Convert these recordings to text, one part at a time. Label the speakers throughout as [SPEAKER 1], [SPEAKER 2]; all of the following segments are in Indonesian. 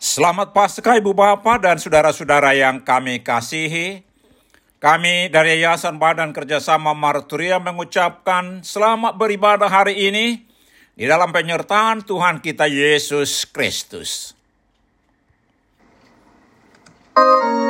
[SPEAKER 1] Selamat Paskah Ibu Bapak dan saudara-saudara yang kami kasihi. Kami dari Yayasan Badan Kerjasama Marturia mengucapkan selamat beribadah hari ini di dalam penyertaan Tuhan kita Yesus Kristus. thank you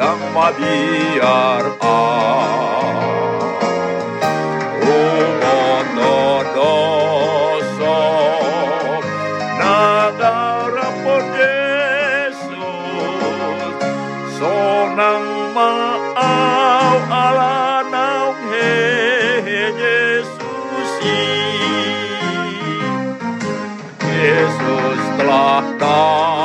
[SPEAKER 1] dan mabiar a Rumono doso nagara por Jesus. Sonang maau ala nau he Jesus Yesus telah datang.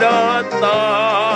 [SPEAKER 1] datta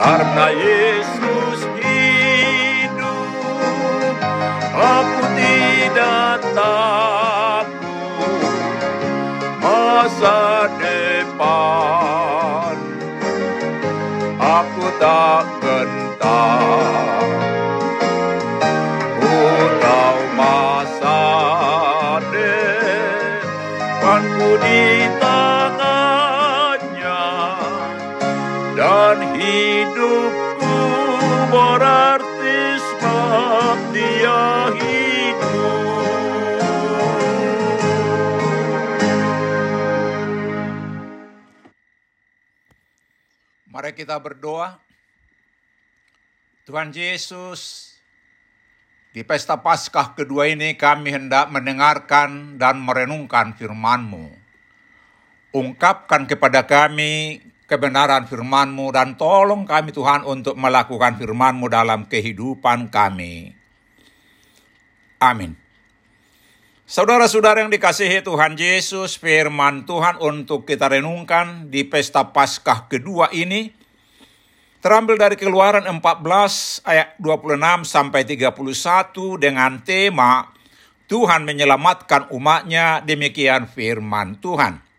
[SPEAKER 1] Karena Yesus hidup, aku tidak takut masa depan. Aku tak gentar. ku tahu masa depanku di. Hidupku berarti sebab dia hidup Mari kita berdoa. Tuhan Yesus, di pesta Paskah kedua ini kami hendak mendengarkan dan merenungkan firman-Mu. Ungkapkan kepada kami kebenaran firman-Mu dan tolong kami Tuhan untuk melakukan firman-Mu dalam kehidupan kami. Amin. Saudara-saudara yang dikasihi Tuhan Yesus, firman Tuhan untuk kita renungkan di pesta Paskah kedua ini terambil dari Keluaran 14 ayat 26 sampai 31 dengan tema Tuhan menyelamatkan umatnya demikian firman Tuhan.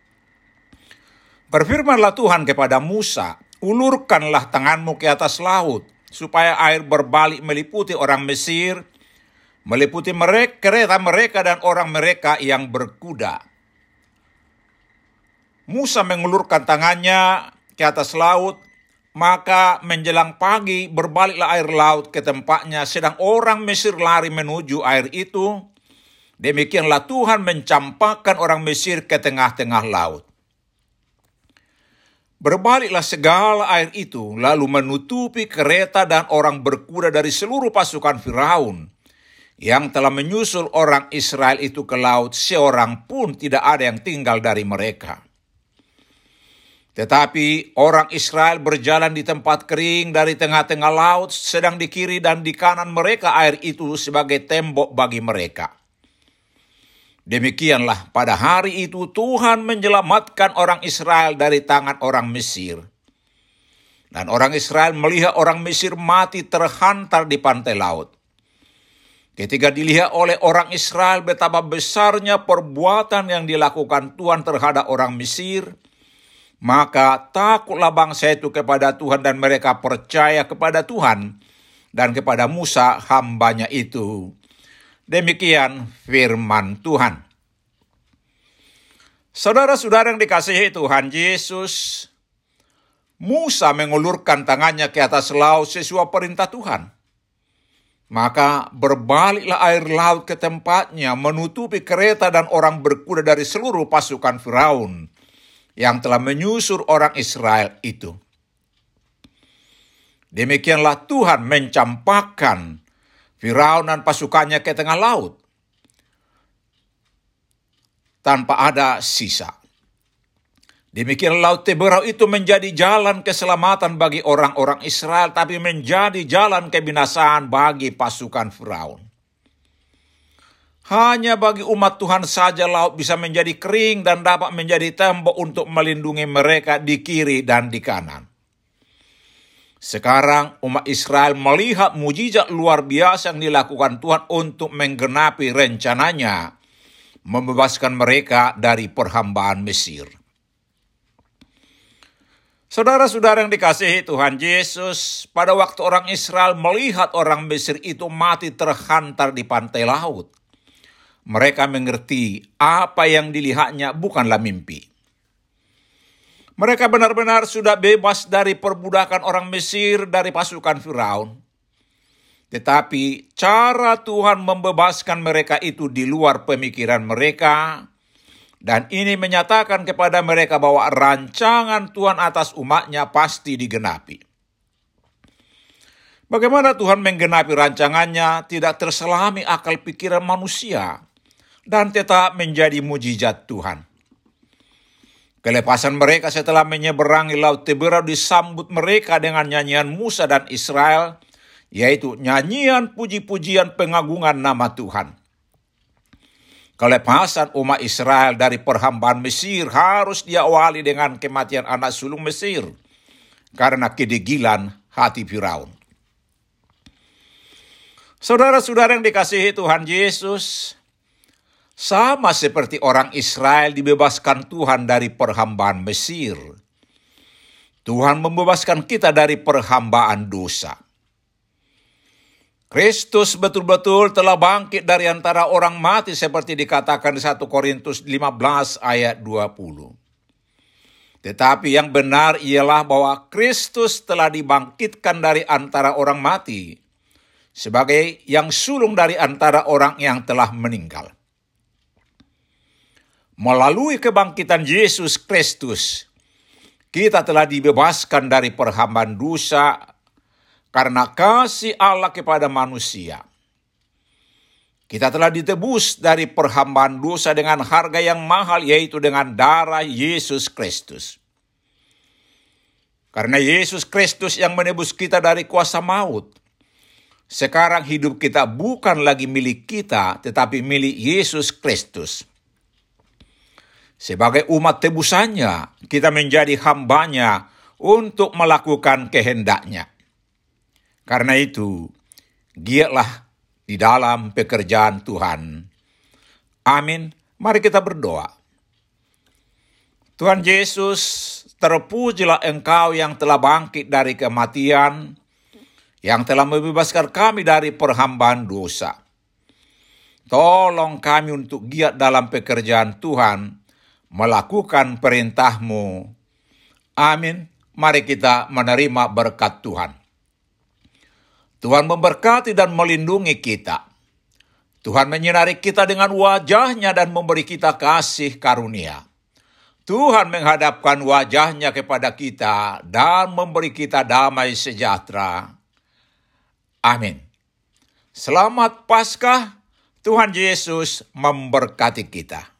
[SPEAKER 1] Berfirmanlah Tuhan kepada Musa, ulurkanlah tanganmu ke atas laut, supaya air berbalik meliputi orang Mesir, meliputi mereka, kereta mereka dan orang mereka yang berkuda. Musa mengulurkan tangannya ke atas laut, maka menjelang pagi berbaliklah air laut ke tempatnya, sedang orang Mesir lari menuju air itu. Demikianlah Tuhan mencampakkan orang Mesir ke tengah-tengah laut. Berbaliklah segala air itu, lalu menutupi kereta dan orang berkuda dari seluruh pasukan Firaun yang telah menyusul orang Israel itu ke laut, seorang pun tidak ada yang tinggal dari mereka. Tetapi orang Israel berjalan di tempat kering dari tengah-tengah laut, sedang di kiri dan di kanan mereka air itu sebagai tembok bagi mereka. Demikianlah pada hari itu Tuhan menyelamatkan orang Israel dari tangan orang Mesir. Dan orang Israel melihat orang Mesir mati terhantar di pantai laut. Ketika dilihat oleh orang Israel betapa besarnya perbuatan yang dilakukan Tuhan terhadap orang Mesir, maka takutlah bangsa itu kepada Tuhan dan mereka percaya kepada Tuhan dan kepada Musa hambanya itu. Demikian firman Tuhan. Saudara-saudara yang dikasihi Tuhan Yesus, Musa mengulurkan tangannya ke atas laut sesuai perintah Tuhan. Maka berbaliklah air laut ke tempatnya menutupi kereta dan orang berkuda dari seluruh pasukan Firaun yang telah menyusur orang Israel itu. Demikianlah Tuhan mencampakkan Firaun dan pasukannya ke tengah laut tanpa ada sisa. Demikian laut Teberau itu menjadi jalan keselamatan bagi orang-orang Israel, tapi menjadi jalan kebinasaan bagi pasukan Firaun. Hanya bagi umat Tuhan saja laut bisa menjadi kering dan dapat menjadi tembok untuk melindungi mereka di kiri dan di kanan. Sekarang umat Israel melihat mujizat luar biasa yang dilakukan Tuhan untuk menggenapi rencananya, membebaskan mereka dari perhambaan Mesir. Saudara-saudara yang dikasihi Tuhan Yesus, pada waktu orang Israel melihat orang Mesir itu mati terhantar di pantai laut, mereka mengerti apa yang dilihatnya bukanlah mimpi. Mereka benar-benar sudah bebas dari perbudakan orang Mesir dari pasukan Firaun. Tetapi cara Tuhan membebaskan mereka itu di luar pemikiran mereka, dan ini menyatakan kepada mereka bahwa rancangan Tuhan atas umatnya pasti digenapi. Bagaimana Tuhan menggenapi rancangannya tidak terselami akal pikiran manusia dan tetap menjadi mujizat Tuhan. Kelepasan mereka setelah menyeberangi Laut Teberau disambut mereka dengan nyanyian Musa dan Israel, yaitu nyanyian puji-pujian pengagungan nama Tuhan. Kelepasan umat Israel dari perhambaan Mesir harus diawali dengan kematian anak sulung Mesir karena kedegilan hati Firaun. Saudara-saudara yang dikasihi Tuhan Yesus, Sama seperti orang Israel dibebaskan Tuhan dari perhambaan Mesir. Tuhan membebaskan kita dari perhambaan dosa. Kristus betul-betul telah bangkit dari antara orang mati seperti dikatakan di 1 Korintus 15 ayat 20. Tetapi yang benar ialah bahwa Kristus telah dibangkitkan dari antara orang mati sebagai yang sulung dari antara orang yang telah meninggal. Melalui kebangkitan Yesus Kristus, kita telah dibebaskan dari perhambaan dosa karena kasih Allah kepada manusia. Kita telah ditebus dari perhambaan dosa dengan harga yang mahal, yaitu dengan darah Yesus Kristus. Karena Yesus Kristus yang menebus kita dari kuasa maut, sekarang hidup kita bukan lagi milik kita, tetapi milik Yesus Kristus. Sebagai umat tebusannya, kita menjadi hambanya untuk melakukan kehendaknya. Karena itu, giatlah di dalam pekerjaan Tuhan. Amin. Mari kita berdoa. Tuhan Yesus, terpujilah Engkau yang telah bangkit dari kematian, yang telah membebaskan kami dari perhambaan dosa. Tolong kami untuk giat dalam pekerjaan Tuhan, melakukan perintah-Mu. Amin. Mari kita menerima berkat Tuhan. Tuhan memberkati dan melindungi kita. Tuhan menyinari kita dengan wajahnya dan memberi kita kasih karunia. Tuhan menghadapkan wajahnya kepada kita dan memberi kita damai sejahtera. Amin. Selamat Paskah, Tuhan Yesus memberkati kita.